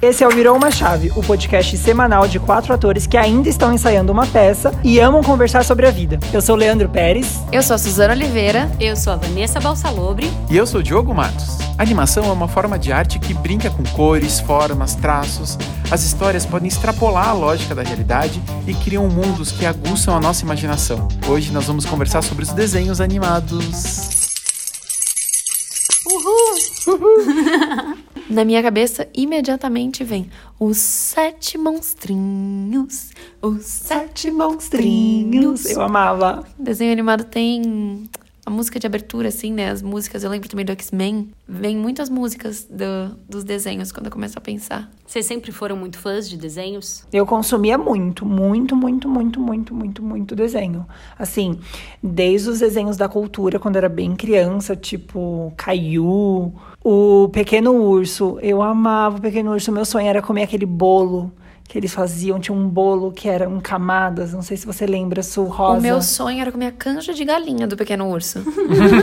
Esse é o Virou uma Chave, o podcast semanal de quatro atores que ainda estão ensaiando uma peça e amam conversar sobre a vida. Eu sou o Leandro Pérez. Eu sou a Suzana Oliveira. Eu sou a Vanessa Balsalobre. E eu sou o Diogo Matos. A animação é uma forma de arte que brinca com cores, formas, traços. As histórias podem extrapolar a lógica da realidade e criam mundos que aguçam a nossa imaginação. Hoje nós vamos conversar sobre os desenhos animados. Uhul! Uhul. Na minha cabeça, imediatamente vem os sete monstrinhos. Os sete monstrinhos. Eu amava. desenho animado tem a música de abertura, assim, né? As músicas, eu lembro também do X-Men. Vem muitas músicas do, dos desenhos quando eu começo a pensar. Vocês sempre foram muito fãs de desenhos? Eu consumia muito, muito, muito, muito, muito, muito, muito desenho. Assim, desde os desenhos da cultura, quando eu era bem criança, tipo Caiu, o Pequeno Urso. Eu amava o Pequeno Urso. Meu sonho era comer aquele bolo que eles faziam. Tinha um bolo que era em camadas. Não sei se você lembra, Sul Rosa. O meu sonho era comer a canja de galinha do Pequeno Urso.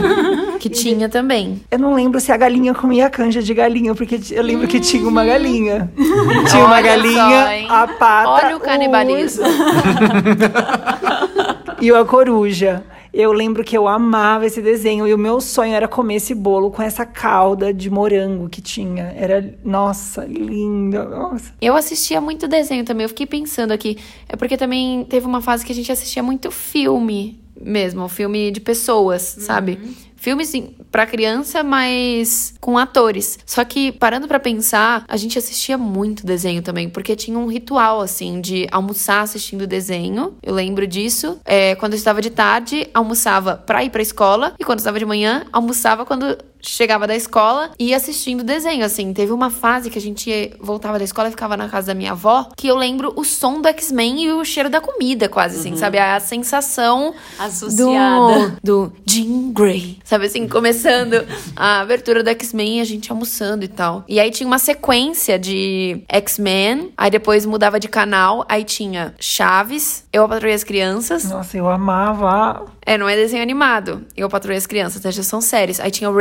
que tinha também. Eu não lembro se a galinha comia a canja de galinha, porque eu lembro que tinha uma galinha. tinha uma Olha galinha, só, a pata. Olha o canibalismo. e a coruja. Eu lembro que eu amava esse desenho e o meu sonho era comer esse bolo com essa calda de morango que tinha. Era, nossa, lindo. Nossa. Eu assistia muito desenho também. Eu fiquei pensando aqui. É porque também teve uma fase que a gente assistia muito filme mesmo, filme de pessoas, uhum. sabe? Filmes para criança, mas com atores. Só que parando para pensar, a gente assistia muito desenho também, porque tinha um ritual assim de almoçar assistindo desenho. Eu lembro disso. É, quando eu estava de tarde, almoçava para ir para escola e quando eu estava de manhã, almoçava quando chegava da escola e ia assistindo desenho, assim. Teve uma fase que a gente voltava da escola e ficava na casa da minha avó, que eu lembro o som do X-Men e o cheiro da comida, quase, assim, uhum. sabe? A sensação associada do, do Jean Grey, sabe assim, começando a abertura do X-Men e a gente almoçando e tal. E aí tinha uma sequência de X-Men, aí depois mudava de canal, aí tinha Chaves, Eu a Patrulhei as Crianças. Nossa, eu amava. É, não é desenho animado. Eu Patrulhei as Crianças, já são séries. Aí tinha o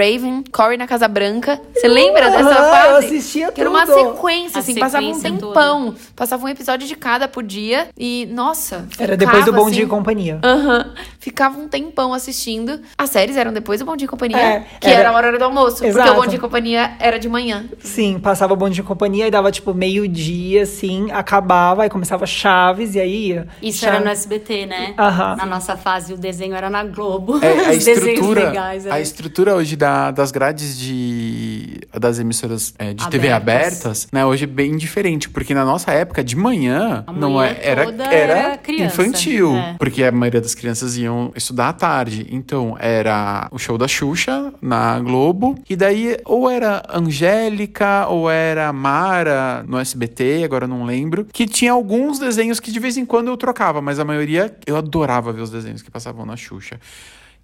Corey na Casa Branca. Você lembra dessa fase? Eu assistia que era uma sequência, assim, passava um tempão. Toda. Passava um episódio de cada por dia. E, nossa. Era depois do Bom assim, Dia e Companhia. Aham. Uh -huh, ficava um tempão assistindo. As séries eram depois do Bom Dia e Companhia, é, que era, era a hora do almoço. Exato. Porque o Bom Dia e Companhia era de manhã. Sim, passava o Bom Dia e Companhia e dava, tipo, meio-dia, assim, acabava, aí começava Chaves e aí ia. Isso Chaves. era no SBT, né? Aham. Uh -huh. Na nossa fase, o desenho era na Globo. É, a estrutura, legais, a estrutura hoje da, das grades de das emissoras é, de abertas. TV abertas, né, hoje é bem diferente, porque na nossa época de manhã, a não é, era era, criança, infantil, é. porque a maioria das crianças iam estudar à tarde. Então era o show da Xuxa na Globo e daí ou era Angélica ou era Mara no SBT, agora não lembro, que tinha alguns desenhos que de vez em quando eu trocava, mas a maioria eu adorava ver os desenhos que passavam na Xuxa.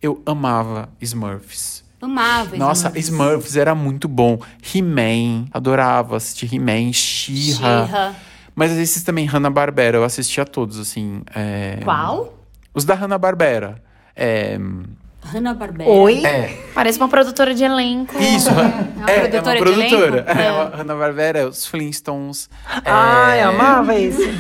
Eu amava Smurfs. Amava Nossa, Smurfs. Smurfs era muito bom. He-Man, adorava assistir He-Man, She-Ra. Mas esses também, Hanna-Barbera, eu assistia todos, assim. É... Qual? Os da Hanna-Barbera. É... Hanna-Barbera. Oi? É. Parece uma produtora de elenco. Isso. É, uma é, produtora, é uma produtora. É. É. Hanna-Barbera, os Flintstones. Ah, é... eu amava esse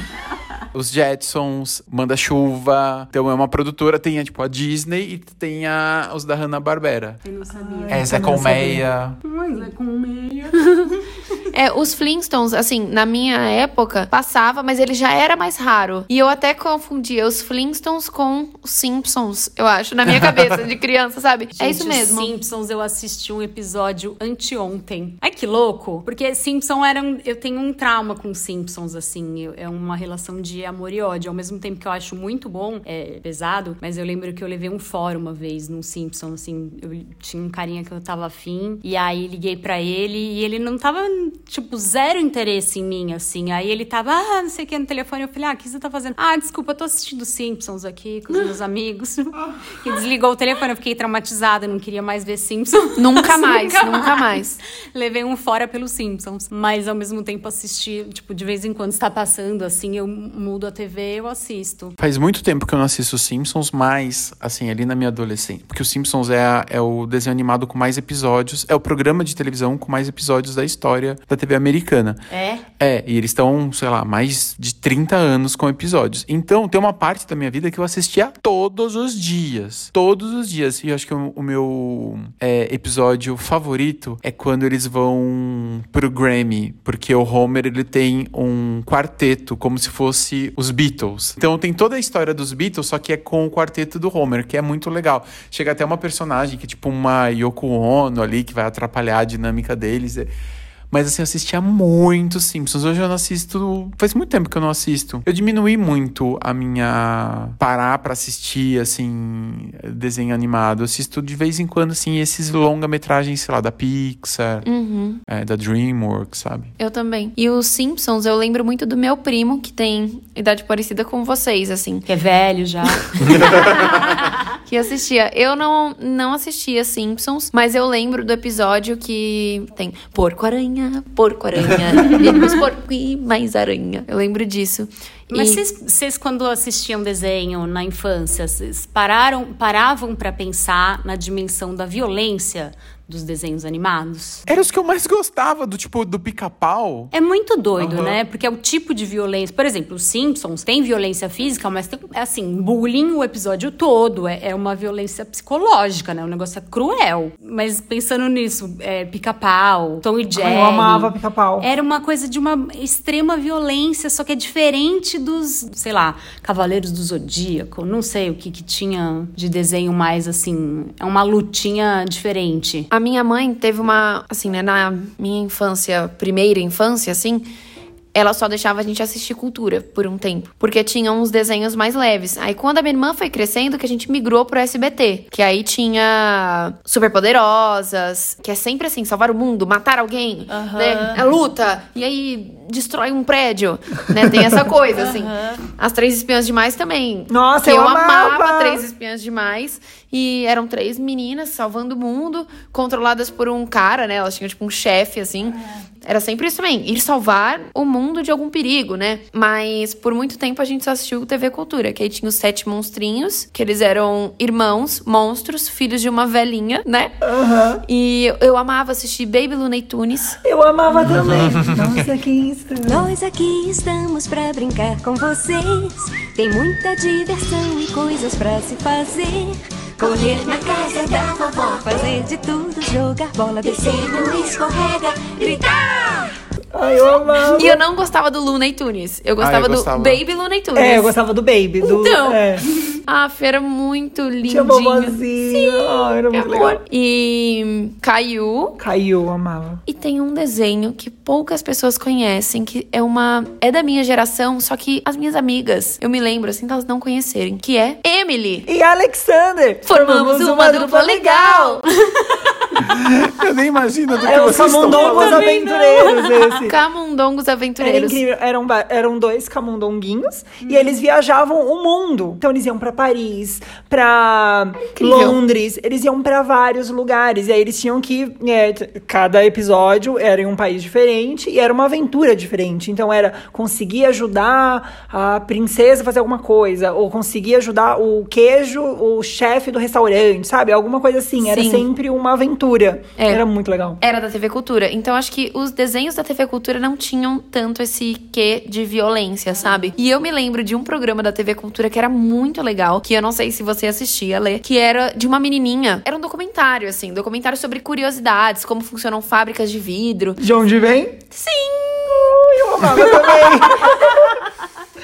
os Jetsons, Manda Chuva. Então é uma produtora, tem a, tipo a Disney e tem a, os da Hanna-Barbera. Eu não sabia. É, Zé Colmeia. Zé Colmeia. É, os Flintstones, assim, na minha época, passava, mas ele já era mais raro. E eu até confundia os Flintstones com os Simpsons, eu acho, na minha cabeça de criança, sabe? Gente, é isso mesmo. Os Simpsons eu assisti um episódio anteontem. Ai, que louco! Porque Simpsons era um, eu tenho um trauma com Simpsons, assim. Eu, é uma relação de amor e ódio. Ao mesmo tempo que eu acho muito bom, é pesado, mas eu lembro que eu levei um fórum uma vez no Simpsons, assim. Eu tinha um carinha que eu tava afim, e aí liguei para ele e ele não tava tipo, zero interesse em mim, assim. Aí ele tava, ah, não sei o que, no telefone. Eu falei, ah, o que você tá fazendo? Ah, desculpa, eu tô assistindo Simpsons aqui com os meus amigos. e desligou o telefone, eu fiquei traumatizada, não queria mais ver Simpsons. Nunca mais, nunca, nunca mais. Levei um fora pelos Simpsons. Mas ao mesmo tempo assisti, tipo, de vez em quando está passando, assim, eu mudo a TV, eu assisto. Faz muito tempo que eu não assisto Simpsons, mas, assim, ali na minha adolescência. Porque o Simpsons é, a, é o desenho animado com mais episódios, é o programa de televisão com mais episódios da história da TV americana. É? É, e eles estão, sei lá, mais de 30 anos com episódios. Então, tem uma parte da minha vida que eu assistia todos os dias. Todos os dias. E eu acho que o, o meu é, episódio favorito é quando eles vão pro Grammy. Porque o Homer, ele tem um quarteto, como se fosse os Beatles. Então, tem toda a história dos Beatles, só que é com o quarteto do Homer, que é muito legal. Chega até uma personagem que é tipo uma Yoko Ono ali, que vai atrapalhar a dinâmica deles. Mas assim, eu assistia muito Simpsons. Hoje eu não assisto. Faz muito tempo que eu não assisto. Eu diminuí muito a minha. parar pra assistir, assim, desenho animado. Eu assisto de vez em quando, assim, esses longa-metragens, sei lá, da Pixar, é, da Dreamworks, sabe? Eu também. E os Simpsons, eu lembro muito do meu primo, que tem idade parecida com vocês, assim. Que é velho já. que assistia. Eu não, não assistia Simpsons, mas eu lembro do episódio que tem porco-aranha, porco-aranha, menos porco e mais aranha. Eu lembro disso. Mas E- vocês, vocês, quando assistiam desenho na infância, vocês pararam, paravam pra pensar na dimensão da violência dos desenhos animados? Era os que eu mais gostava, do tipo, do pica-pau. É muito doido, Aham. né? Porque é o tipo de violência. Por exemplo, os Simpsons tem violência física, mas tem, assim, bullying o episódio todo. É, é uma violência psicológica, né? O negócio é cruel. Mas pensando nisso, é, pica-pau, Tom e Jerry. Eu amava pica-pau. Era uma coisa de uma extrema violência, só que é diferente dos, sei lá, Cavaleiros do Zodíaco. Não sei o que, que tinha de desenho mais assim. É uma lutinha diferente. A minha mãe teve uma, assim, né, na minha infância, primeira infância, assim, ela só deixava a gente assistir cultura por um tempo, porque tinha uns desenhos mais leves. Aí quando a minha irmã foi crescendo, que a gente migrou pro SBT, que aí tinha Superpoderosas, que é sempre assim, salvar o mundo, matar alguém, né? É luta, e aí destrói um prédio, né? Tem essa coisa, assim. As Três Espiãs Demais também. Nossa, que eu eu amava amava. Três Espiãs Demais. E eram três meninas salvando o mundo, controladas por um cara, né? Elas tinham tipo um chefe, assim. Era sempre isso também, ir salvar o mundo de algum perigo, né? Mas por muito tempo a gente só assistiu TV Cultura, que aí tinha os sete monstrinhos, que eles eram irmãos, monstros, filhos de uma velhinha, né? Aham. E eu, eu amava assistir Baby Looney Tunes. Eu amava também. Nossa, que estranho. Nós aqui estamos pra brincar com vocês. Tem muita diversão e coisas pra se fazer. Correr na casa da vovó, fazer de tudo, jogar bola, descer no escorrega, gritar. Ai, eu amava. E eu não gostava do Looney Tunes. Eu gostava, gostava. do Baby Looney Tunes. É, eu gostava do Baby. Do, Então. é. Ah, Fê, era muito lindinho. Tinha vovozinho. Ai, era Que muito amor. legal. E Caiu. Caiu, amava. E tem um desenho que poucas pessoas conhecem, que é uma. É da minha geração, só que as minhas amigas, eu me lembro assim, delas não conhecerem, que é Emily. E Alexander! Formamos uma dupla legal! Eu nem imagino do que É vocês estão falando. aventureiros, esse. Camundongos Era Aventureiros. incrível. Eram, eram dois camundonguinhos e eles viajavam o mundo. Então eles iam pra Paris, pra Incrível. Londres, eles iam pra vários lugares. E aí eles tinham que. é, cada episódio era em um país diferente e era uma aventura diferente. Então era conseguir ajudar a princesa a fazer alguma coisa, ou conseguir ajudar o queijo, o chefe do restaurante, sabe? Alguma coisa assim. Era Sim. sempre uma aventura. É. Era muito legal. Era da TV Cultura. Então acho que os desenhos da TV Cultura não tinham tanto esse quê de violência, sabe? E eu me lembro de um programa da TV Cultura que era muito legal, que eu não sei se você assistia, Lê, que era de uma menininha. Era um documentário, assim, documentário sobre curiosidades, como funcionam fábricas de vidro. De onde vem? Sim! Eu amava também.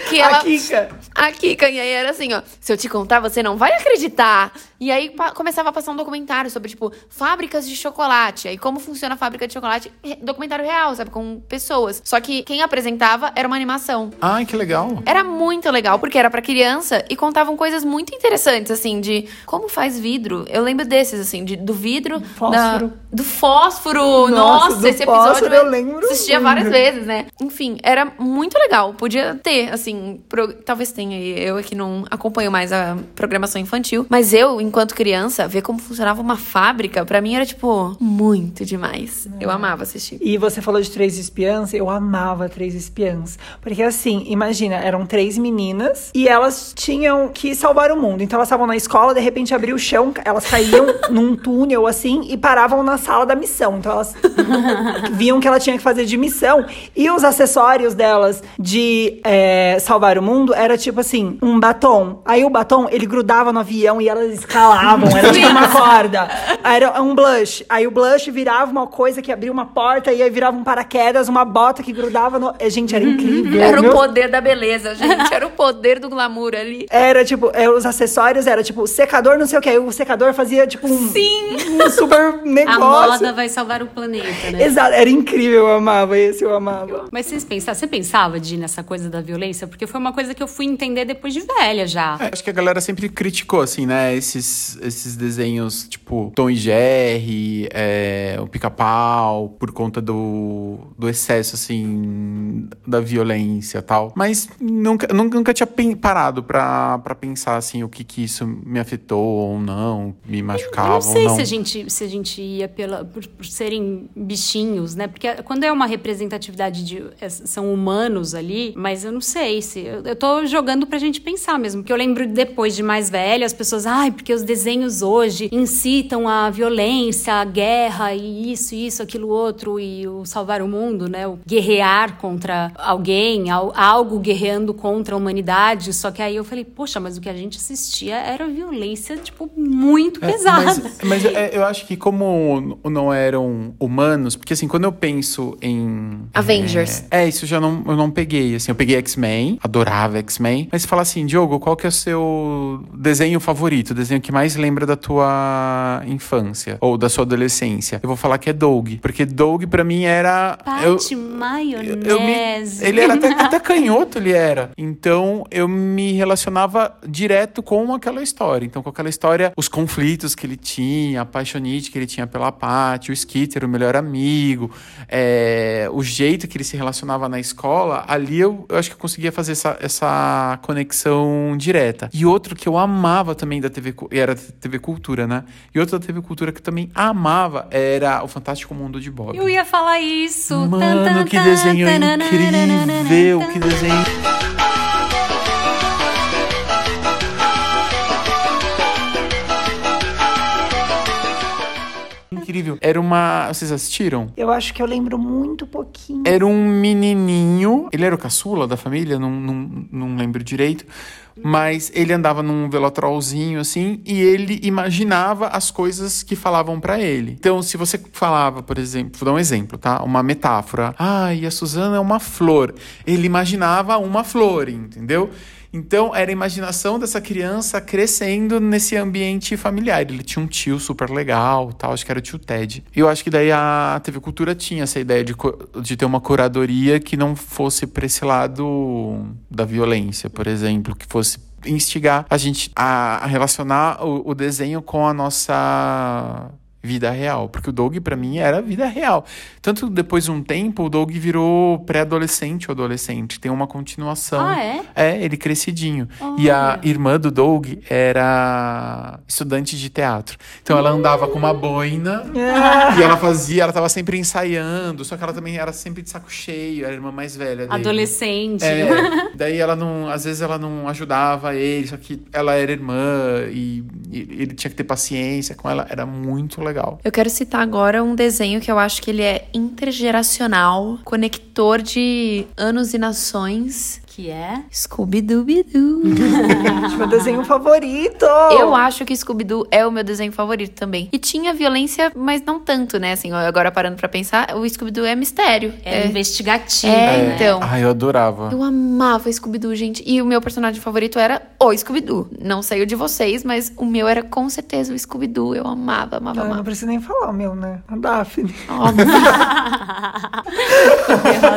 Que A ela. Kika. A Kika, e aí era assim, ó. Se eu te contar, você não vai acreditar. E aí começava a passar um documentário sobre, tipo, fábricas de chocolate. Aí como funciona a fábrica de chocolate. Documentário real, sabe? Com pessoas. Só que quem apresentava era uma animação. Ai, que legal. Era muito legal, porque era pra criança e contavam coisas muito interessantes, assim, de como faz vidro. Eu lembro desses, assim, de, do vidro. Fósforo. da- do fósforo! Nossa, Nossa, do esse episódio fósforo eu lembro assistia muito. várias vezes, né? Enfim, era muito legal. Podia ter, assim, pro- talvez tenha. Eu é que não acompanho mais a programação infantil. Mas eu, enquanto criança, ver como funcionava uma fábrica, pra mim era, tipo, muito demais. Eu amava assistir. E você falou de Três Espiãs, eu amava Três Espiãs. Porque assim, imagina, eram três meninas e elas tinham que salvar o mundo. Então elas estavam na escola, de repente abriu o chão, elas caíam num túnel assim e paravam na sala da missão. Então elas viam que ela tinha que fazer de missão. E os acessórios delas de é, salvar o mundo era tipo assim, um batom. Aí o batom, ele grudava no avião e elas escalavam, era tipo uma corda. Aí Era um blush. Aí o blush virava uma coisa que abria uma porta e aí virava um paraquedas, uma bota que grudava no. Eh, Gente, era incrível. Era o Meu- poder da beleza, gente. Era o poder do glamour ali. Era tipo, é, os acessórios era tipo, secador, não sei o que. Aí o secador fazia tipo um, Sim. um super A negócio. moda vai salvar o planeta, né? Exato, era incrível, eu amava esse, eu amava. Mas vocês pensavam, você pensava de nessa coisa da violência? Porque foi uma coisa que eu fui entender depois de velha já. É, acho que a galera sempre criticou, assim, né? Esses, esses desenhos, tipo Tom e Jerry, é, o Pica-Pau, por conta do, do excesso, assim, da violência e tal. Mas nunca, nunca, nunca tinha parado pra, pra pensar, assim, o que que isso me afetou ou não, me machucava Eu não ou sei não. se a gente, se a gente ia pela, por, por serem bichinhos, né? Porque quando é uma representatividade de. é, são humanos ali, mas eu não sei se. Eu, eu tô jogando pra gente pensar mesmo. Porque eu lembro depois de mais velha, as pessoas, ai, porque os desenhos hoje incitam a violência, a guerra e isso, isso, aquilo outro, e o salvar o mundo, né? O guerrear contra alguém, al- algo guerreando contra a humanidade. Só que aí eu falei, poxa, mas o que a gente assistia era violência, tipo, muito É, pesada. Mas, mas é, eu acho que como não eram humanos, porque assim, quando eu penso em. Avengers. É, é, isso já não, eu não peguei. Assim, eu peguei X-Men, adorava X-Men. Mas se falar assim, Diogo, qual que é o seu desenho favorito? O desenho que mais lembra da tua infância? Ou da sua adolescência? Eu vou falar que é Doug. Porque Doug, pra mim, era. eu- Pate maionese. eu me- ele era até, até canhoto, ele era. Então eu me relacionava direto com aquela história. Então, com aquela história, os conflitos que ele tinha, a paixonite que ele tinha pela Paty, o Skitter, o melhor amigo, é, o jeito que ele se relacionava na escola, ali eu, eu acho que eu conseguia fazer essa, essa conexão direta. E outro que eu amava também da TV, era da TV Cultura, né? E outro da TV Cultura que também amava era o Fantástico Mundo de Bob. Eu ia falar isso. Mano, Tan, tan, que desenho incrível! Que desenho. Incrível. Era uma. Vocês assistiram? Eu acho que eu lembro muito pouquinho. Era um menininho. Ele era o caçula da família, não, não, não lembro direito. Mas ele andava num velotrolzinho assim e ele imaginava as coisas que falavam pra ele. Então, se você falava, por exemplo, vou dar um exemplo, tá? Uma metáfora. Ah, e a Suzana é uma flor. Ele imaginava uma flor, entendeu? Então, era a imaginação dessa criança crescendo nesse ambiente familiar. Ele tinha um tio super legal, tal, acho que era o tio Ted. E eu acho que daí a TV Cultura tinha essa ideia de, de ter uma curadoria que não fosse pra esse lado da violência, por exemplo, que fosse instigar a gente a, a relacionar o, o desenho com a nossa vida real, porque o Doug pra mim era vida real. Tanto depois de um tempo, o Doug virou pré-adolescente ou adolescente, tem uma continuação. Ah, é? É, ele crescidinho. E a irmã do Doug era estudante de teatro. Então ela andava com uma boina e ela fazia, ela tava sempre ensaiando, só que ela também era sempre de saco cheio, era a irmã mais velha dele. Adolescente. É, daí ela não, às vezes ela não ajudava ele, só que ela era irmã e, e ele tinha que ter paciência com ela, era muito legal. Eu quero citar agora um desenho que eu acho que ele é intergeracional, conector de anos e nações. Que é? Scooby-Dooby-Doo. Gente, meu desenho favorito! Eu acho que Scooby-Doo é o meu desenho favorito também. E tinha violência, mas não tanto, né? Assim, agora parando pra pensar, o Scooby-Doo é mistério. É, investigativo. É, né? então. Ai, eu adorava. Eu amava Scooby-Doo, gente. E o meu personagem favorito era o Scooby-Doo. Não saiu de vocês, mas o meu era com certeza o Scooby-Doo. Eu amava, amava, Ah, não amava. preciso nem falar o meu, né? A Daphne. Óbvio.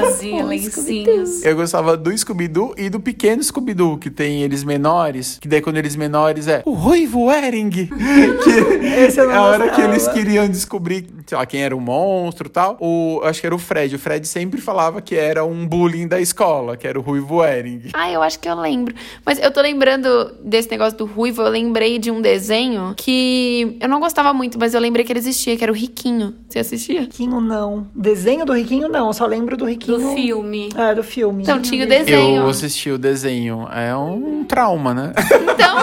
Rosinha, Oh, lencinhos. Eu gostava do Scooby-Doo Scooby-Doo e do pequeno Scooby-Doo, que tem eles menores, que daí quando eles menores é o Ruivo Ering. que Esse eu não é a hora que gostava. eles queriam descobrir, sei lá, quem era o monstro e tal. O, acho que era o Fred. O Fred sempre falava que era um bullying da escola, que era o Ruivo Ering. Ah, eu acho que eu lembro. Mas eu tô lembrando desse negócio do ruivo, eu lembrei de um desenho que eu não gostava muito, mas eu lembrei que ele existia, que era o Riquinho. Você assistia? Riquinho não. Desenho do Riquinho não. Eu só lembro do Riquinho. Do filme. É, do filme. Então tinha o desenho. Eu assisti o desenho. É um trauma, né? Então,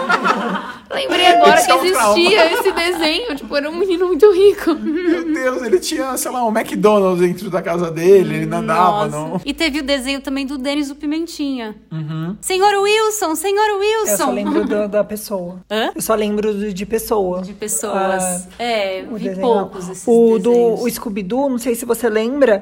lembrei agora que trauma. existia esse desenho. Tipo, era um menino muito rico. Meu Deus, ele tinha, sei lá, um McDonald's dentro da casa dele, ele nadava, Nossa. não. E teve o desenho também do Denis o Pimentinha. Senhor Wilson, senhor Wilson. Eu só lembro da, da pessoa. Hã? Eu só lembro de, de pessoa. De pessoas. é, O vi desenho, poucos esses O do desenhos. o Scooby-Doo, não sei se você lembra,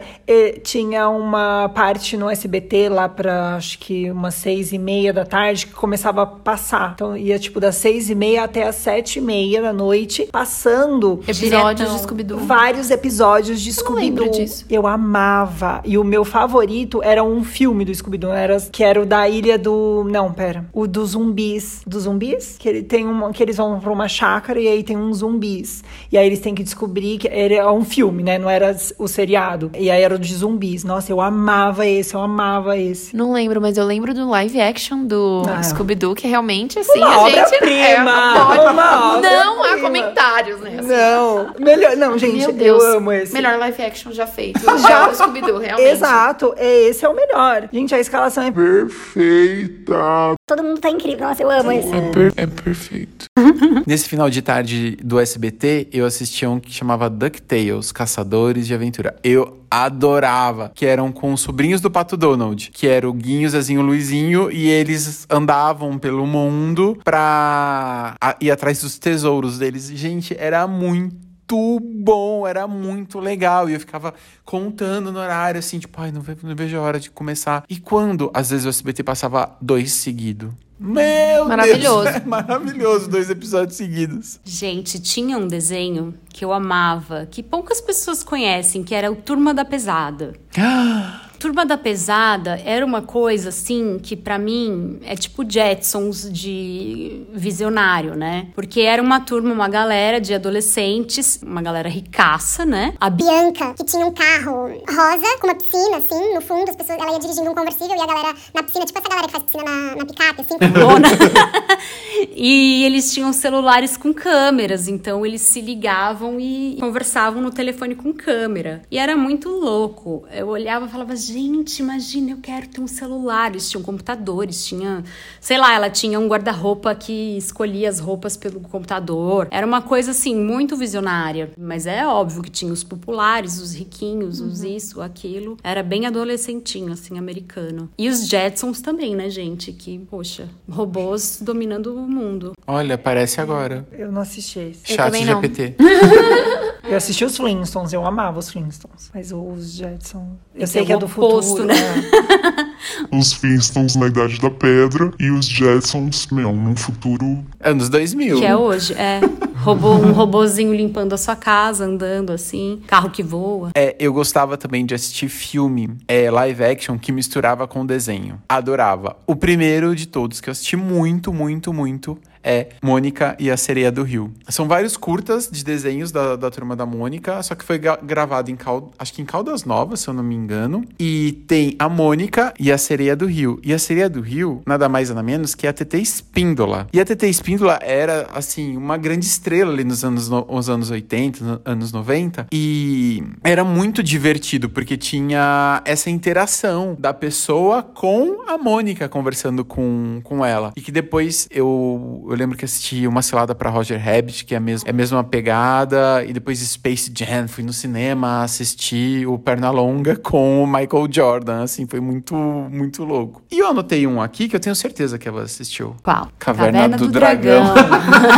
tinha uma parte no SBT lá pra acho que umas seis e meia da tarde que começava a passar. Então ia tipo das seis e meia até as sete e meia da noite, passando Episódios Diretão. de Scooby-Doo. vários episódios de Scooby-Doo. Eu amava. E o meu favorito era um filme do Scooby-Doo, era, que era o da ilha do. Não, pera. O dos zumbis. Dos zumbis? Que ele tem uma. Que eles vão pra uma chácara e aí tem uns zumbis. E aí eles têm que descobrir que era um filme, né? Não era o seriado. E aí era o de zumbis. Nossa, eu amava esse, eu amava esse. Não lembro, mas eu lembro do live action do Ah. Scooby-Doo, que realmente, assim, a gente... é uma uma Não há comentários, né? assim. Não, melhor. Não, gente, Meu Deus. eu amo esse. Melhor live action já feito. Já do Scooby-Doo, realmente. Exato, é, esse é o melhor. Gente, a escalação é Perfeita. Todo mundo tá incrível. Nossa, eu amo esse. É, per- é perfeito. Nesse final de tarde do SBT, eu assistia um que chamava DuckTales, Caçadores de Aventura. Eu adorava, que eram com os sobrinhos do Pato Donald, que era o Guinho, Zezinho, Luizinho, e eles andavam pelo mundo pra ir atrás dos tesouros deles. Gente, era muito bom, era muito legal. E eu ficava contando no horário, assim, tipo, ai, não, não vejo a hora de começar. E quando, às vezes, o SBT passava dois seguidos? Meu Maravilhoso. Deus, é maravilhoso, dois episódios seguidos. Gente, tinha um desenho que eu amava, que poucas pessoas conhecem, que era o Turma da Pesada. Turma da Pesada era uma coisa assim que pra mim é tipo Jetsons de visionário, né? Porque era uma turma, uma galera de adolescentes, uma galera ricaça, né? A Bi- Bianca, que tinha um carro rosa, com uma piscina, assim, no fundo, as pessoas, ela ia dirigindo um conversível e a galera na piscina, tipo essa galera que faz piscina na, na picape, assim. Lona. e eles tinham celulares com câmeras, então eles se ligavam e conversavam no telefone com câmera. E era muito louco. Eu olhava e falava, gente, imagina, eu quero ter um celular. Eles tinham computadores, tinha, sei lá, ela tinha um guarda-roupa que escolhia as roupas pelo computador. Era uma coisa assim, muito visionária. Mas é óbvio que tinha os populares, os riquinhos, os isso, aquilo. Era bem adolescentinho, assim, americano. E os Jetsons também, né, gente? Que, poxa, robôs dominando o mundo. Olha, parece agora. Eu não assisti esse. Chat. GPT. Eu assisti os Flintstones, eu amava os Flintstones. Mas os Jetsons. Eu Esse sei é que é do oposto, futuro. né? é. Os Flintstones na Idade da Pedra e os Jetsons, meu, num futuro Anos 2000. Que é hoje, é. Robô, um robozinho limpando a sua casa, andando assim. Carro que voa. É, eu gostava também de assistir filme é, live action que misturava com desenho. Adorava. O primeiro de todos que eu assisti muito, muito, muito é Mônica e a Sereia do Rio. São vários curtas de desenhos da, da turma da Mônica, só que foi gravado em Cal, acho que em Caldas Novas, se eu não me engano. E tem a Mônica e a Sereia do Rio. E a Sereia do Rio, nada mais nada menos que a TT Espíndola. E a TT Espíndola era, assim, uma grande estrela ali nos anos, no- os anos 80, no- anos 90. E era muito divertido, porque tinha essa interação da pessoa com a Mônica conversando com, com ela. E que depois eu, eu lembro que assisti uma selada pra Roger Rabbit, que é a, mesma, é a mesma pegada. E depois Space Jam, fui no cinema assistir o Pernalonga com o Michael Jordan. Assim, foi muito, muito louco. E eu anotei um aqui que eu tenho certeza que ela assistiu. Qual? Caverna do Dragão.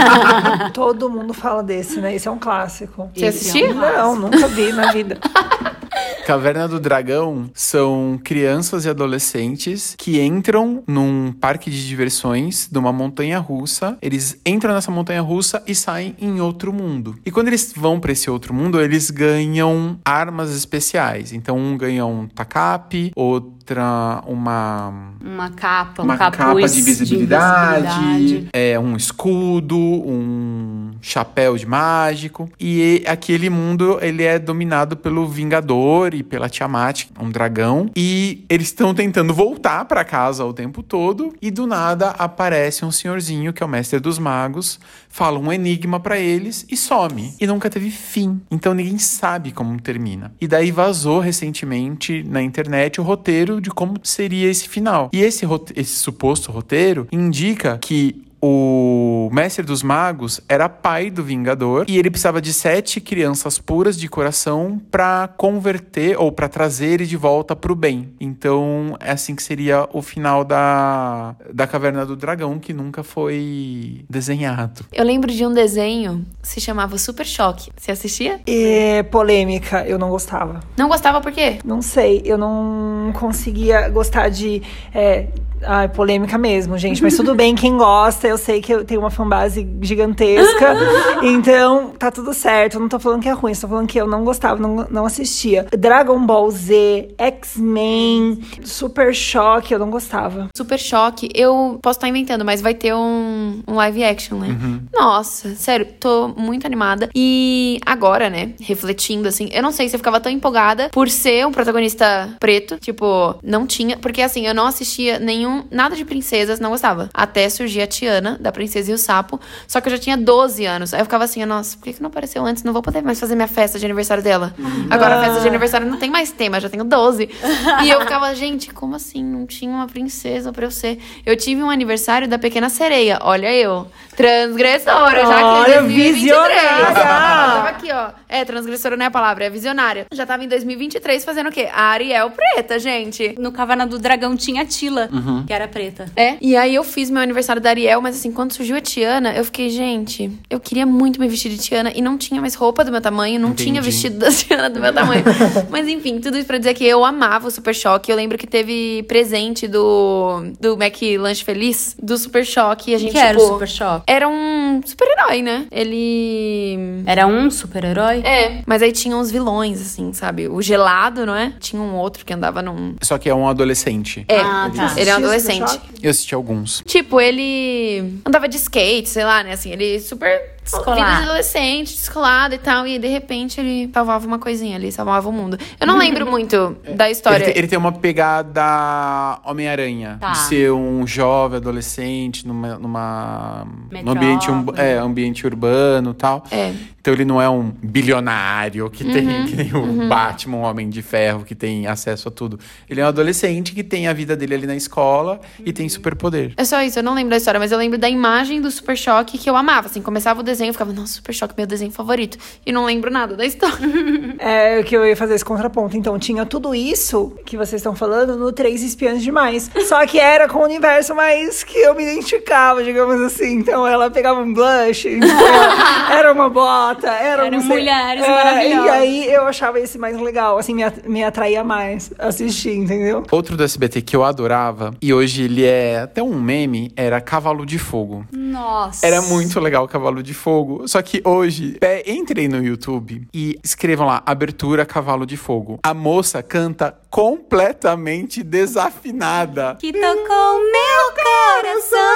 Todo mundo fala desse, né? Esse é um clássico. Você é um Não, nunca vi na vida. Caverna do Dragão são crianças e adolescentes que entram num parque de diversões de uma montanha russa. Eles entram nessa montanha russa e saem em outro mundo. E quando eles vão para esse outro mundo, eles ganham armas especiais. Então um ganha um tacape, outro outra uma Uma capa, um uma capuz capa de visibilidade, invisibilidade. é um escudo, um chapéu de mágico. E aquele mundo ele é dominado pelo Vingador e pela Tiamat, um dragão, e eles estão tentando voltar pra casa o tempo todo. E do nada aparece um senhorzinho que é o mestre dos magos, fala um enigma pra eles e some e nunca teve fim. Então ninguém sabe como termina. E daí vazou recentemente na internet o roteiro de como seria esse final. E esse, esse suposto roteiro indica que o mestre dos magos era pai do Vingador e ele precisava de sete crianças puras de coração pra converter ou pra trazer ele de volta pro bem. Então é assim que seria o final da, da Caverna do Dragão, que nunca foi desenhado. Eu lembro de um desenho que se chamava Super Choque. Você assistia? E polêmica, eu não gostava. Não gostava por quê? Não sei, eu não conseguia gostar de. É, ai, polêmica mesmo, gente. Mas tudo bem, quem gosta, eu sei que eu tenho uma fanbase gigantesca. então, tá tudo certo. Eu não tô falando que é ruim, estou falando que eu não gostava, não, não assistia. Dragon Ball Z, X-Men, Super Choque, eu não gostava. Super Choque, eu posso estar inventando, mas vai ter um, um live action, né? Nossa, sério, tô muito animada. E agora, né, refletindo assim, eu não sei se eu ficava tão empolgada por ser um protagonista preto, tipo, não tinha, porque assim, eu não assistia nenhum, nada de princesas, não gostava. Até surgir a Tiana, da Princesa e o Sapo, só que eu já tinha 12 anos. Aí eu ficava assim, nossa, por que, que não apareceu antes? Não vou poder mais fazer minha festa de aniversário dela. Agora a festa de aniversário não tem mais tema, já tenho 12. E eu ficava, gente, como assim? Não tinha uma princesa pra eu ser. Eu tive um aniversário da Pequena Sereia. Olha eu. Transgressora, já que Olha, em 2023. visionária! Eu tava aqui, ó. É, transgressora não é a palavra, é visionária. Já tava em 2023 fazendo o quê? A Ariel preta, gente. No Caverna do Dragão tinha a Tila, Uhum. Que era preta. É. E aí eu fiz meu aniversário da Ariel, mas assim, quando surgiu a Tiana, eu fiquei, gente, eu queria muito me vestir de Tiana e não tinha mais roupa do meu tamanho, não tinha Entendi. vestido da Tiana do meu tamanho. mas enfim, tudo isso pra dizer que eu amava o Super Choque. Eu lembro que teve presente do, do Mac Lanche Feliz, do Super Choque. E a gente, que era o tipo, Super Choque? Era um super-herói, né? Ele. Era um super-herói? É, mas aí tinha uns vilões, assim, sabe? O gelado, não é? Tinha um outro que andava num. Só que é um adolescente. É, Ah, tá. ele é um adolescente. Eu assisti alguns. Tipo, ele andava de skate, sei lá, né? Assim, ele super Descolado. vida de adolescente, descolado e tal. E de repente ele salvava uma coisinha ali, salvava o mundo. Eu não lembro muito da história. Ele, tem, ele tem uma pegada Homem-Aranha. Tá. De ser um jovem adolescente numa, numa num ambiente, um, é, ambiente urbano e tal. É. Então ele não é um bilionário que tem Uhum, que nem o Batman, um homem de ferro, que tem acesso a tudo. Ele é um adolescente que tem a vida dele ali na escola e tem superpoder. É só isso, eu não lembro da história, mas eu lembro da imagem do Super Choque que eu amava. Assim, começava o desenho, eu ficava, nossa, Super Choque, meu desenho favorito. E não lembro nada da história. É que eu ia fazer esse contraponto. Então, tinha tudo isso que vocês estão falando no Três Espiãs Demais. Só que era com o universo mais que eu me identificava, digamos assim. Então, ela pegava um blush, então, era uma bota, era Eram sei- mulheres é, maravilhosas. E aí, eu achava esse mais legal. Assim, me, at- me atraía mais assistir, entendeu? Outro do SBT que eu adorava, e hoje ele é até um meme, era Cavalo de Fogo. Nossa. Era muito legal o Cavalo de Fogo. Só que hoje, é, entrei no YouTube e escrevam lá, abertura Cavalo de Fogo. A moça canta completamente desafinada. Que tocou meu coração.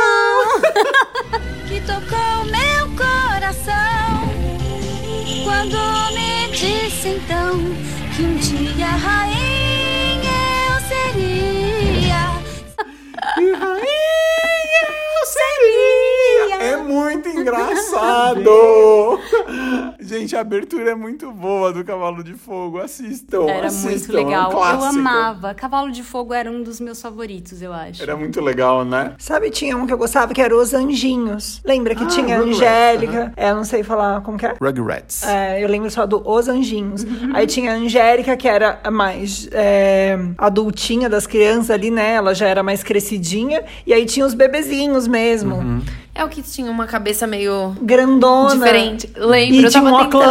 que tocou meu coração quando me disse então que um dia rainha engraçado! Gente, a abertura é muito boa do Cavalo de Fogo. Assistam, Era assistam. muito é um legal. eu clássico. amava. Cavalo de Fogo era um dos meus favoritos, eu acho. Era muito legal, né? Sabe, tinha um que eu gostava que era Os Anjinhos. Lembra que Ah, tinha a Rugrats, Angélica? É, eu não sei falar como que é. Rugrats. É, eu lembro só do Os Anjinhos. Aí tinha a Angélica, que era a mais é, adultinha das crianças ali, né? Ela já era mais crescidinha. E aí tinha os bebezinhos mesmo. É o que tinha uma cabeça meio Grandona. diferente. Lembro, E eu tinha tava um óculos.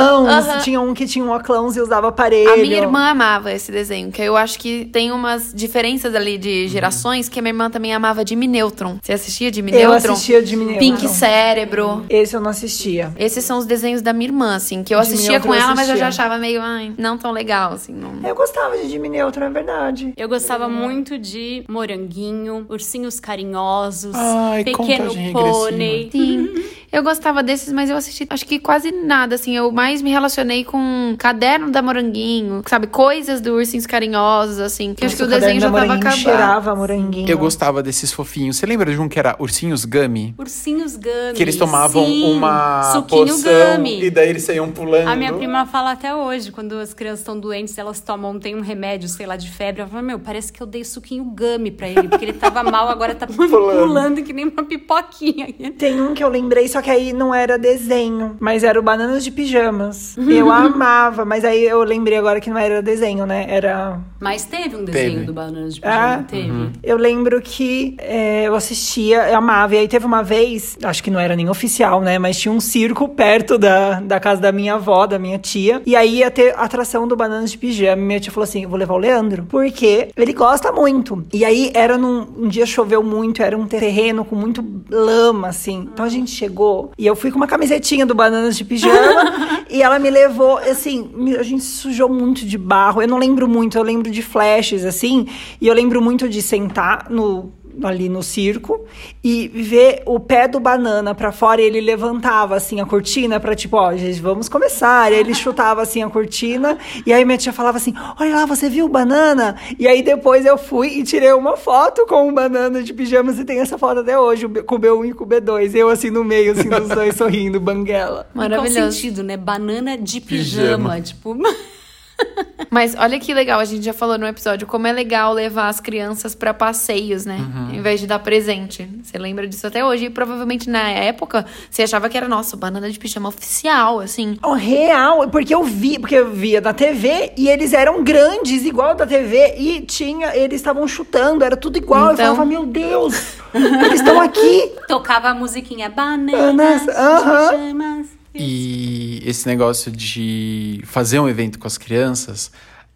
Aham. Tinha um que tinha um óculos e usava aparelho. A minha irmã amava esse desenho, que eu acho que tem umas diferenças ali de gerações, que a minha irmã também amava Jimmy Neutron. Você assistia Jimmy Eu Neutron? assistia Jimmy Neutron. Pink Cérebro. Esse eu não assistia. Esses são os desenhos da minha irmã, assim, que eu Jimmy assistia Neutron com eu ela, mas eu já assistia. achava meio, ai, não tão legal, assim. Não... Eu gostava de Jimmy Neutron, é verdade. Eu gostava muito de Moranguinho, Ursinhos Carinhosos, Ai, Pequeno Pônei. Sim. Eu gostava desses, mas eu assisti, acho que quase nada, assim. Eu mais me relacionei com Caderno da Moranguinho, sabe? Coisas do Ursinhos Carinhosos, assim. Que eu acho que o Nossa, desenho já tava acabando. cheirava moranguinho. Eu gostava desses fofinhos. Você lembra de um que era Ursinhos Gummy? Ursinhos Gummy. Que eles tomavam Sim, uma suquinho poção Gummy. e daí eles saíam pulando. A minha prima fala até hoje, quando as crianças estão doentes, elas tomam, tem um remédio, sei lá, de febre. Ela fala, meu, parece que eu dei suquinho gummy pra ele, porque ele tava mal, agora tá pulando que nem uma pipoquinha. Tem um que eu lembrei, só que aí não era desenho, mas era o Bananas de Pijamas. Uhum. Eu amava, mas aí eu lembrei agora que não era desenho, né? Era. Mas teve um desenho Teve. do Bananas de Pijama, Ah, teve. Eu lembro que é, eu assistia, eu amava. E aí teve uma vez, acho que não era nem oficial, né? Mas tinha um circo perto da, da casa da minha avó, da minha tia. E aí ia ter atração do Bananas de Pijama. E minha tia falou assim: eu vou levar o Leandro. Porque ele gosta muito. E aí era num. Um dia choveu muito, era um terreno com muito lama, assim. Então a gente chegou e eu fui com uma camisetinha do Bananas de Pijama. E ela me levou, assim, a gente sujou muito de barro. Eu não lembro muito, eu lembro de flashes, assim. E eu lembro muito de sentar no ali no circo e ver o pé do banana pra fora e ele levantava assim a cortina pra tipo, ó, gente, vamos começar. E aí ele chutava assim a cortina e aí minha tia falava assim: "Olha lá, você viu o banana?" E aí depois eu fui e tirei uma foto com o banana de pijamas e tem essa foto até hoje, com o B1 e com o B2. Eu assim no meio assim dos dois sorrindo, banguela. Em qual Maravilhoso. sentido, né? Banana de Pijama. pijama, tipo... Mas olha que legal, a gente já falou no episódio como é legal levar as crianças pra passeios, né? Em vez de dar presente. Você lembra disso até hoje? E provavelmente na época você achava que era, nossa, banana de pijama oficial, assim. Oh, real, porque eu vi, porque eu via na TV e eles eram grandes, igual da TV, e tinha, eles estavam chutando, era tudo igual. Então- Eu falava, meu Deus, eles estão aqui. Tocava a musiquinha Bananas, Bananas de. Pijamas. E esse negócio de fazer um evento com as crianças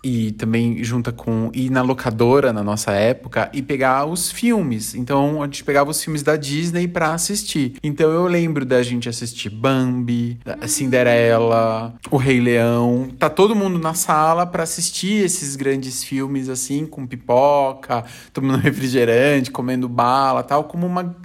e também junta com ir na locadora na nossa época e pegar os filmes. Então a gente pegava os filmes da Disney pra assistir. Então eu lembro da gente assistir Bambi, da Cinderela, O Rei Leão. Tá todo mundo na sala pra assistir esses grandes filmes assim com pipoca, tomando refrigerante, comendo bala, tal, como uma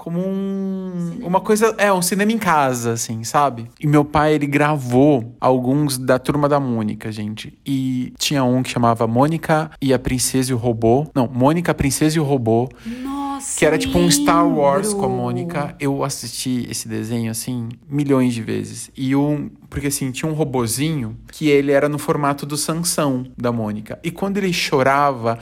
como um, uma coisa, é, um cinema em casa, assim, sabe? E meu pai, ele gravou alguns da Turma da Mônica, gente. E tinha um que chamava Mônica e a Princesa e o Robô. Não, Mônica, a Princesa e o Robô. Nossa, Que era tipo um Star Wars com a. Mônica. Eu assisti esse desenho, assim, milhões de vezes. E um. Porque assim, tinha um robozinho que ele era no formato do Sansão da Mônica. E quando ele chorava,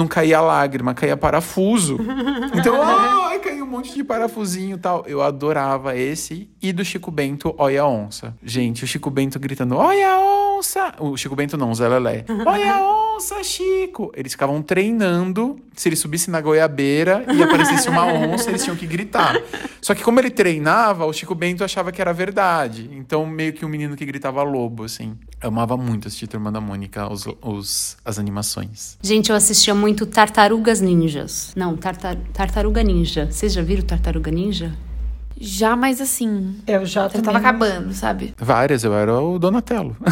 não caía lágrima, caía parafuso. Então, ai, caiu um monte de parafusinho e tal. Eu adorava esse. E do Chico Bento, Olha a Onça. Gente, o Chico Bento gritando, Olha a onça! O Chico Bento não, o Zé Lelé. Olha a onça, Chico! Eles ficavam treinando. Se ele subisse na goiabeira e aparecesse uma onça, eles tinham que gritar. Só que como ele treinava, o Chico Bento achava que era verdade. Então, meio que um menino que gritava lobo, assim. Eu amava muito assistir Turma da Mônica, os, os- as animações. Gente, eu assistia muito Tartarugas Ninjas. Não, Tartar- Tartaruga Ninja. Vocês já viram Tartaruga Ninja? Já, mas assim, Eu já já também tava acabando, sabe? Várias, eu era o Donatello.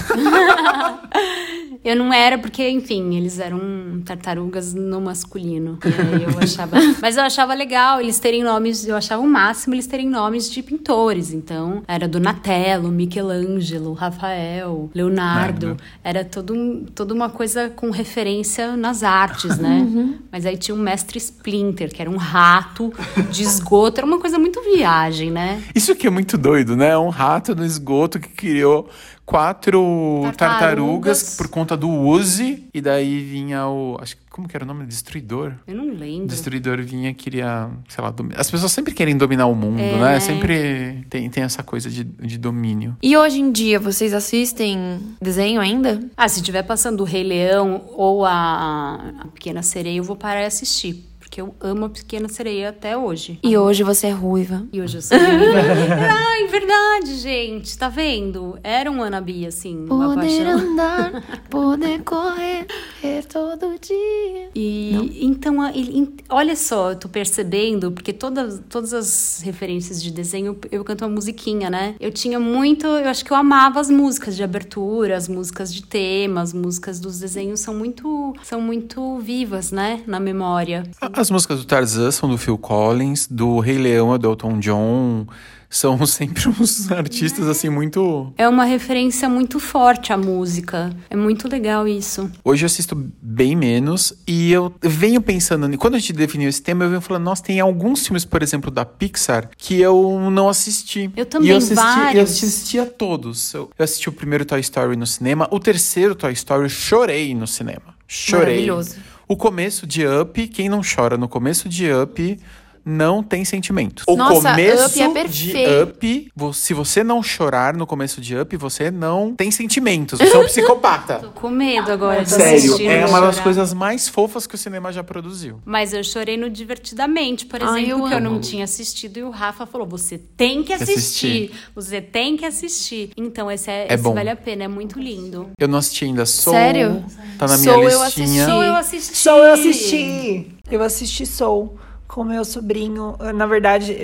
Eu não era porque, enfim, eles eram tartarugas no masculino. E aí eu achava. Mas eu achava legal eles terem nomes, eu achava o máximo eles terem nomes de pintores. Então, era Donatello, Michelangelo, Rafael, Leonardo. Era todo, um- toda uma coisa com referência nas artes, né? Mas aí tinha o mestre Splinter, que era um rato de esgoto. Era uma coisa muito viagem, né? Isso que é muito doido, né? Um rato no esgoto que criou quatro Tartarugas. tartarugas, por conta do Uzi. E daí vinha o. Acho que como que era o nome? Destruidor? Eu não lembro. Destruidor vinha queria, sei lá, domi- as pessoas sempre querem dominar o mundo, É, né? né? Sempre tem, tem essa coisa de, de domínio. E hoje em dia, vocês assistem desenho ainda? Ah, se tiver passando o Rei Leão ou a, a Pequena Sereia, eu vou parar e assistir. Porque eu amo a Pequena Sereia até hoje. E hoje você é ruiva. E hoje eu sou ruiva. Ai, verdade, gente. Tá vendo? Era um Anabi, assim, Poder andar, poder correr, é todo dia. E então, a- ele- em- olha só, eu tô percebendo, porque todas, todas as referências de desenho eu canto uma musiquinha, né? Eu tinha muito, eu acho que eu amava as músicas de abertura, as músicas de tema, as músicas dos desenhos são muito, são muito vivas, né, na memória. As músicas do Tarzan são do Phil Collins, do Rei Leão é do Elton John. São sempre uns artistas, assim, muito. É uma referência muito forte à música. É muito legal isso. Hoje eu assisto bem menos e eu venho pensando. Quando a gente definiu esse tema, eu venho falando, nossa, tem alguns filmes, por exemplo, da Pixar, que eu não assisti. Eu também, e eu assisti, Eu vários. assisti a todos. Eu, eu assisti o primeiro Toy Story no cinema, o terceiro Toy Story, eu chorei no cinema. Chorei. Maravilhoso. O começo de Up, quem não chora no começo de Up não tem sentimentos. O Nossa, começo Up é de perfeito. Up, se você não chorar no começo de Up, você não tem sentimentos. Você é um psicopata. Tô com medo agora de Sério, é vou uma das coisas mais fofas que o cinema já produziu. Mas eu chorei no Divertidamente, por Ai, exemplo, eu que eu amo. não tinha assistido e o Rafa falou: você tem que assistir. assistir. Você tem que assistir. Então, esse, é, É esse bom. vale a pena, é muito lindo. Eu não assisti ainda Soul. Sério? Tá na minha Soul eu listinha. assisti. Sou eu assisti. Soul eu assisti. Eu assisti Soul com meu sobrinho. Na verdade,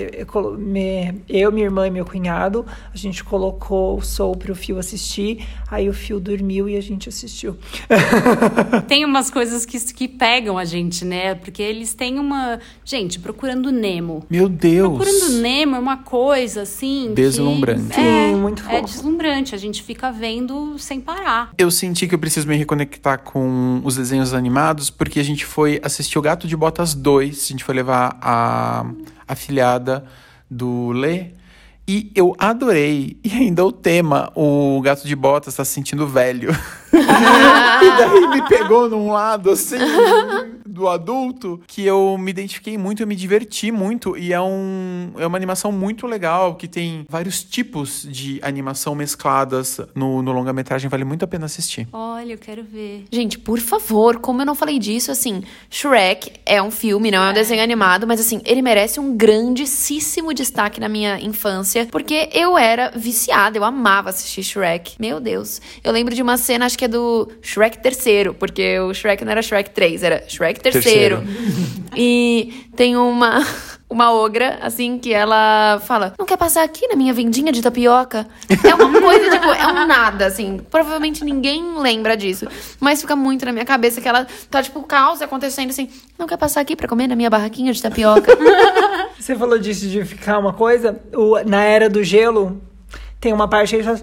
eu, minha irmã e meu cunhado, a gente colocou o Soul pro Fio assistir. Aí o Fio dormiu e a gente assistiu. Tem umas coisas que, que pegam a gente, né? Porque eles têm uma. Gente, procurando Nemo. Meu Deus. Procurando Nemo é uma coisa assim. que- Deslumbrante. É, Sim, muito é fofo. deslumbrante. A gente fica vendo sem parar. Eu senti que eu preciso me reconectar com os desenhos animados, porque a gente foi assistir o Gato de Botas 2. A gente foi levar a afilhada do Lê. E eu adorei. E ainda o tema, o Gato de Botas tá se sentindo velho. e daí me pegou num lado, assim, do adulto, que eu me identifiquei muito, eu me diverti muito. E é, um, é uma animação muito legal, que tem vários tipos de animação mescladas no, no longa-metragem. Vale muito a pena assistir. Olha, eu quero ver. Gente, por favor, como eu não falei disso, assim, Shrek é um filme, não é um desenho animado, mas assim, ele merece um grandíssimo destaque na minha infância, porque eu era viciada, eu amava assistir Shrek. Meu Deus. Eu lembro de uma cena, acho que é do Shrek terceiro, porque o Shrek não era Shrek 3, era Shrek terceiro. e tem uma. Uma ogra, assim, que ela fala: Não quer passar aqui na minha vendinha de tapioca? É uma coisa, tipo, é um nada, assim. Provavelmente ninguém lembra disso. Mas fica muito na minha cabeça que ela tá, tipo, caos acontecendo assim. Não quer passar aqui pra comer na minha barraquinha de tapioca? Você falou disso de ficar uma coisa. O- na era do gelo, tem uma parte aí que fala,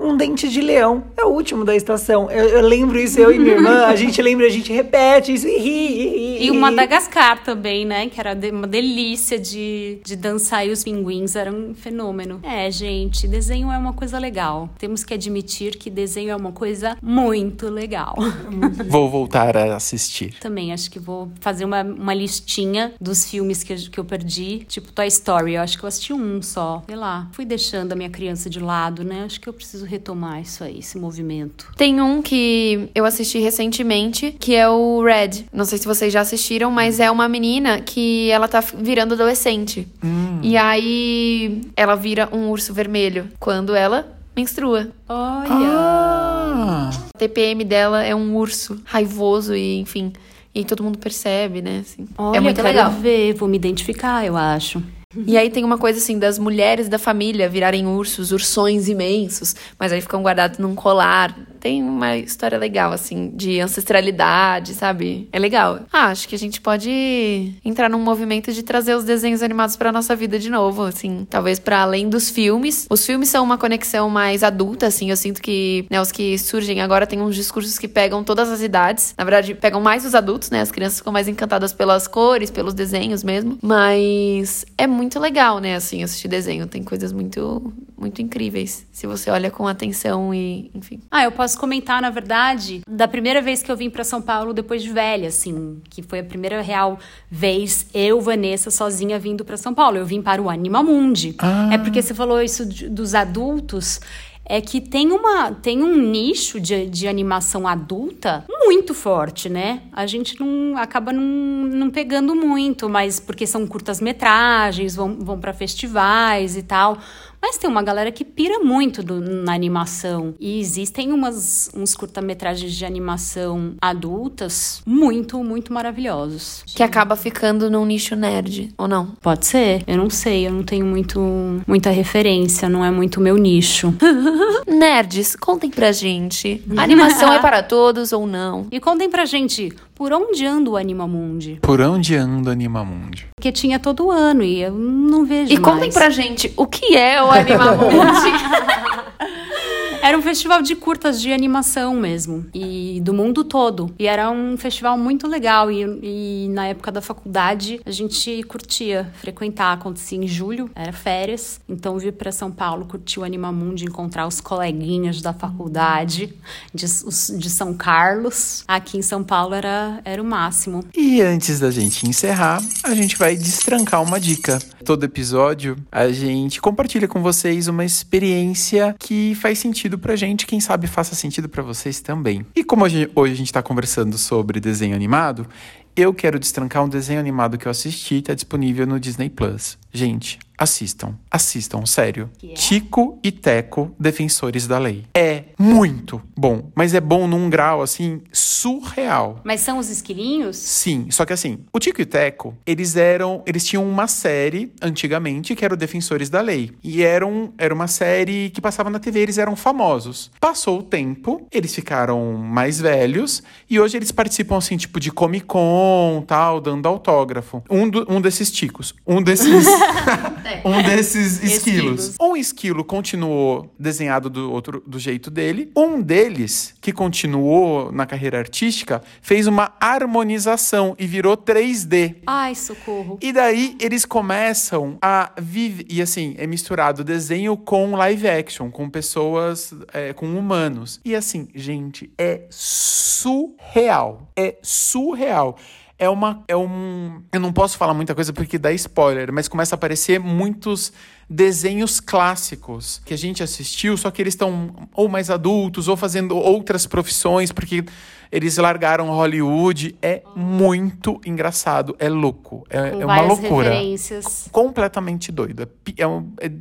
"Hum, um dente de leão. É o último da estação. Eu, eu lembro isso, eu e minha irmã, a gente lembra, a gente repete isso e ri, e ri. E o. Madagascar também, né? Que era de- uma delícia de, de dançar e os pinguins era um fenômeno. É, gente, desenho é uma coisa legal. Temos que admitir que desenho é uma coisa muito legal. Vou voltar a assistir. Também acho que vou fazer uma, uma listinha dos filmes que eu, que eu perdi, tipo Toy Story. Eu acho que eu assisti um só. Sei lá, fui deixando a minha criança de lado, né? Acho que eu preciso retomar isso aí, esse movimento. Tem um que eu assisti recentemente, que é o Red. Não sei se vocês já assistiram, mas é uma menina que ela tá virando adolescente. E aí ela vira um urso vermelho quando ela menstrua. Olha! Ah, A TPM dela é um urso raivoso e, enfim. E todo mundo percebe, né? assim. Olha, é muito legal. ver, vou me identificar, eu acho. E aí tem uma coisa assim das mulheres da família virarem ursos, ursões imensos, mas aí ficam guardados num colar. Tem uma história legal, assim, de ancestralidade, sabe? É legal. Ah, acho que a gente pode entrar num movimento de trazer os desenhos animados pra nossa vida de novo, assim. Talvez para além dos filmes. Os filmes são uma conexão mais adulta, assim. Eu sinto que, né, os que surgem agora tem uns discursos que pegam todas as idades. Na verdade, pegam mais os adultos, né? As crianças ficam mais encantadas pelas cores, pelos desenhos mesmo. Mas é muito legal, né, assim, assistir desenho. Tem coisas muito, muito incríveis. Se você olha com atenção e, enfim. Ah, eu posso comentar, na verdade, da primeira vez que eu vim pra São Paulo depois de velha, assim, que foi a primeira real vez eu, Vanessa, sozinha vindo pra São Paulo. Eu vim para o Animamundi. É porque você falou isso de- dos adultos. É que tem, uma, tem um nicho de, de animação adulta muito forte, né? A gente não acaba não, não pegando muito, mas porque são curtas metragens, vão, vão para festivais e tal. Mas tem uma galera que pira muito do- na animação. E existem umas, uns curta-metragens de animação adultas muito, muito maravilhosos. Que acaba ficando num nicho nerd, ou não? Pode ser, eu não sei, eu não tenho muito, muita referência, não é muito meu nicho. Nerds, contem pra gente. Animação é para todos ou não? E contem pra gente, por onde anda o Animamundi? Por onde anda Animamundi? Porque tinha todo ano e eu não vejo E contem mais. pra gente o que é o Animamundi. Festival de curtas de animação mesmo, e do mundo todo. E era um festival muito legal. E, e na época da faculdade a gente curtia frequentar. Acontecia em julho, era férias. Então vir para São Paulo, curtir o Animamundi, encontrar os coleguinhas da faculdade de, de São Carlos. Aqui em São Paulo era, era o máximo. E antes da gente encerrar, a gente vai destrancar uma dica. Todo episódio, a gente compartilha com vocês uma experiência que faz sentido pra gente, quem sabe faça sentido pra vocês também. E como hoje, hoje a gente tá conversando sobre desenho animado, eu quero destrancar um desenho animado que eu assisti, tá disponível no Disney Plus. Gente, assistam, assistam, sério. Tico e Teco, Defensores da Lei. É muito bom, mas é bom num grau assim surreal. Mas são os esquilinhos? Sim, só que assim, o Tico e Teco, eles eram. Eles tinham uma série antigamente que era o Defensores da Lei. E eram, era uma série que passava na TV, eles eram famosos. Passou o tempo, eles ficaram mais velhos e hoje eles participam, assim, tipo, de Comic Con tal, dando autógrafo. Um, do- um desses ticos. Um desses. um desses esquilos. Esquilos. Um esquilo continuou desenhado do outro do jeito dele. Um deles, que continuou na carreira artística, fez uma harmonização e virou 3D. Ai, socorro. E daí eles começam a viver. E assim, é misturado desenho com live action, com pessoas, é, com humanos. E assim, gente, é surreal. É surreal. É uma. É um. Eu não posso falar muita coisa porque dá spoiler, mas começa a aparecer muitos desenhos clássicos que a gente assistiu, só que eles estão ou mais adultos ou fazendo outras profissões, porque eles largaram Hollywood. É muito engraçado, é louco, é, é uma loucura. Completamente doido. É, é, é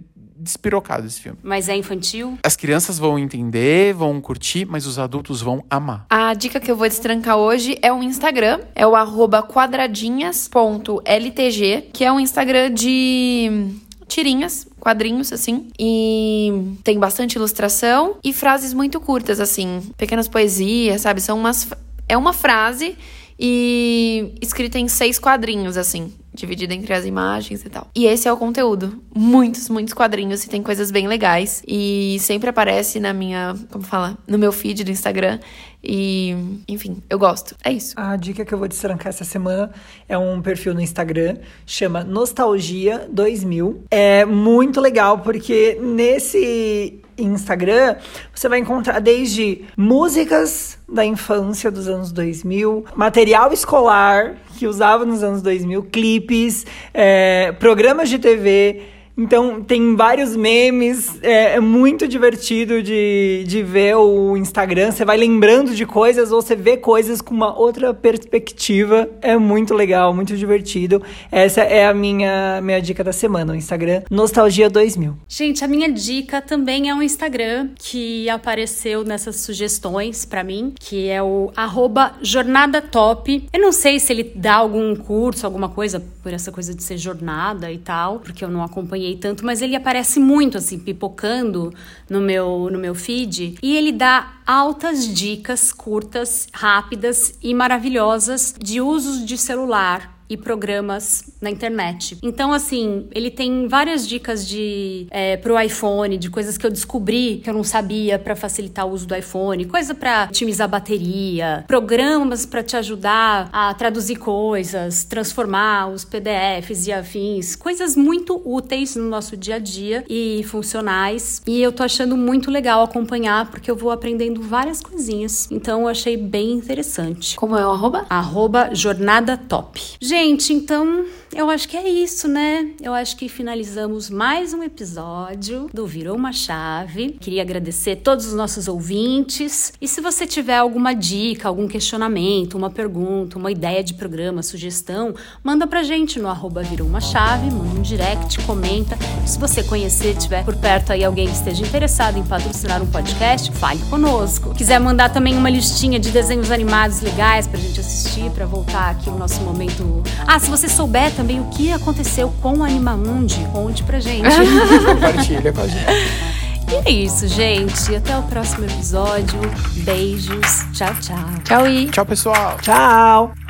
despirocado esse filme. Mas é infantil? As crianças vão entender, vão curtir, mas os adultos vão amar. A dica que eu vou destrancar hoje é um Instagram, é o arroba quadradinhas.ltg, que é um Instagram de tirinhas, quadrinhos, assim. E tem bastante ilustração e frases muito curtas, assim. Pequenas poesias, sabe? São umas. É uma frase e escrita em seis quadrinhos, assim. Dividida entre as imagens e tal. E esse é o conteúdo. Muitos, muitos quadrinhos e tem coisas bem legais. E sempre aparece na minha. Como fala? No meu feed do Instagram. E, enfim, eu gosto. É isso. A dica que eu vou destrancar essa semana é um perfil no Instagram, chama Nostalgia 2000. É muito legal porque nesse Instagram você vai encontrar desde músicas da infância dos anos 2000, material escolar que usava nos anos 2000, clipes, é, programas de TV. Então, tem vários memes, é, é muito divertido de, de ver o Instagram. Você vai lembrando de coisas ou você vê coisas com uma outra perspectiva. É muito legal, muito divertido. Essa é a minha, minha dica da semana, o Instagram Nostalgia 2000. Gente, a minha dica também é um Instagram que apareceu nessas sugestões pra mim, que é o arroba jornada top. Eu não sei se ele dá algum curso, alguma coisa por essa coisa de ser jornada e tal, porque eu não acompanhei tanto, mas ele aparece muito assim, pipocando no meu, no meu feed. E ele dá altas dicas curtas, rápidas e maravilhosas de usos de celular e programas na internet. Então, assim, ele tem várias dicas de é, pro iPhone, de coisas que eu descobri que eu não sabia para facilitar o uso do iPhone, coisa para otimizar a bateria, programas para te ajudar a traduzir coisas, transformar os PDFs e afins, coisas muito úteis no nosso dia a dia e funcionais. E eu tô achando muito legal acompanhar porque eu vou aprendendo várias coisinhas. Então, eu achei bem interessante Como é o arroba? arroba jornada top. Gente, então eu acho que é isso, né? Eu acho que finalizamos mais um episódio do Virou uma Chave. Queria agradecer todos os nossos ouvintes. E se você tiver alguma dica, algum questionamento, uma pergunta, uma ideia de programa, sugestão, manda pra gente no arroba Virou uma Chave, manda um direct, comenta. Se você conhecer, tiver por perto aí alguém que esteja interessado em patrocinar um podcast, fale conosco. Quiser mandar também uma listinha de desenhos animados legais pra gente assistir, pra voltar aqui o nosso momento. Ah, se você souber também o que aconteceu com o Animamundi, conte pra gente. Compartilha com a gente. e é isso, gente. Até o próximo episódio. Beijos. Tchau, tchau. Tchau, e. Tchau, pessoal. Tchau!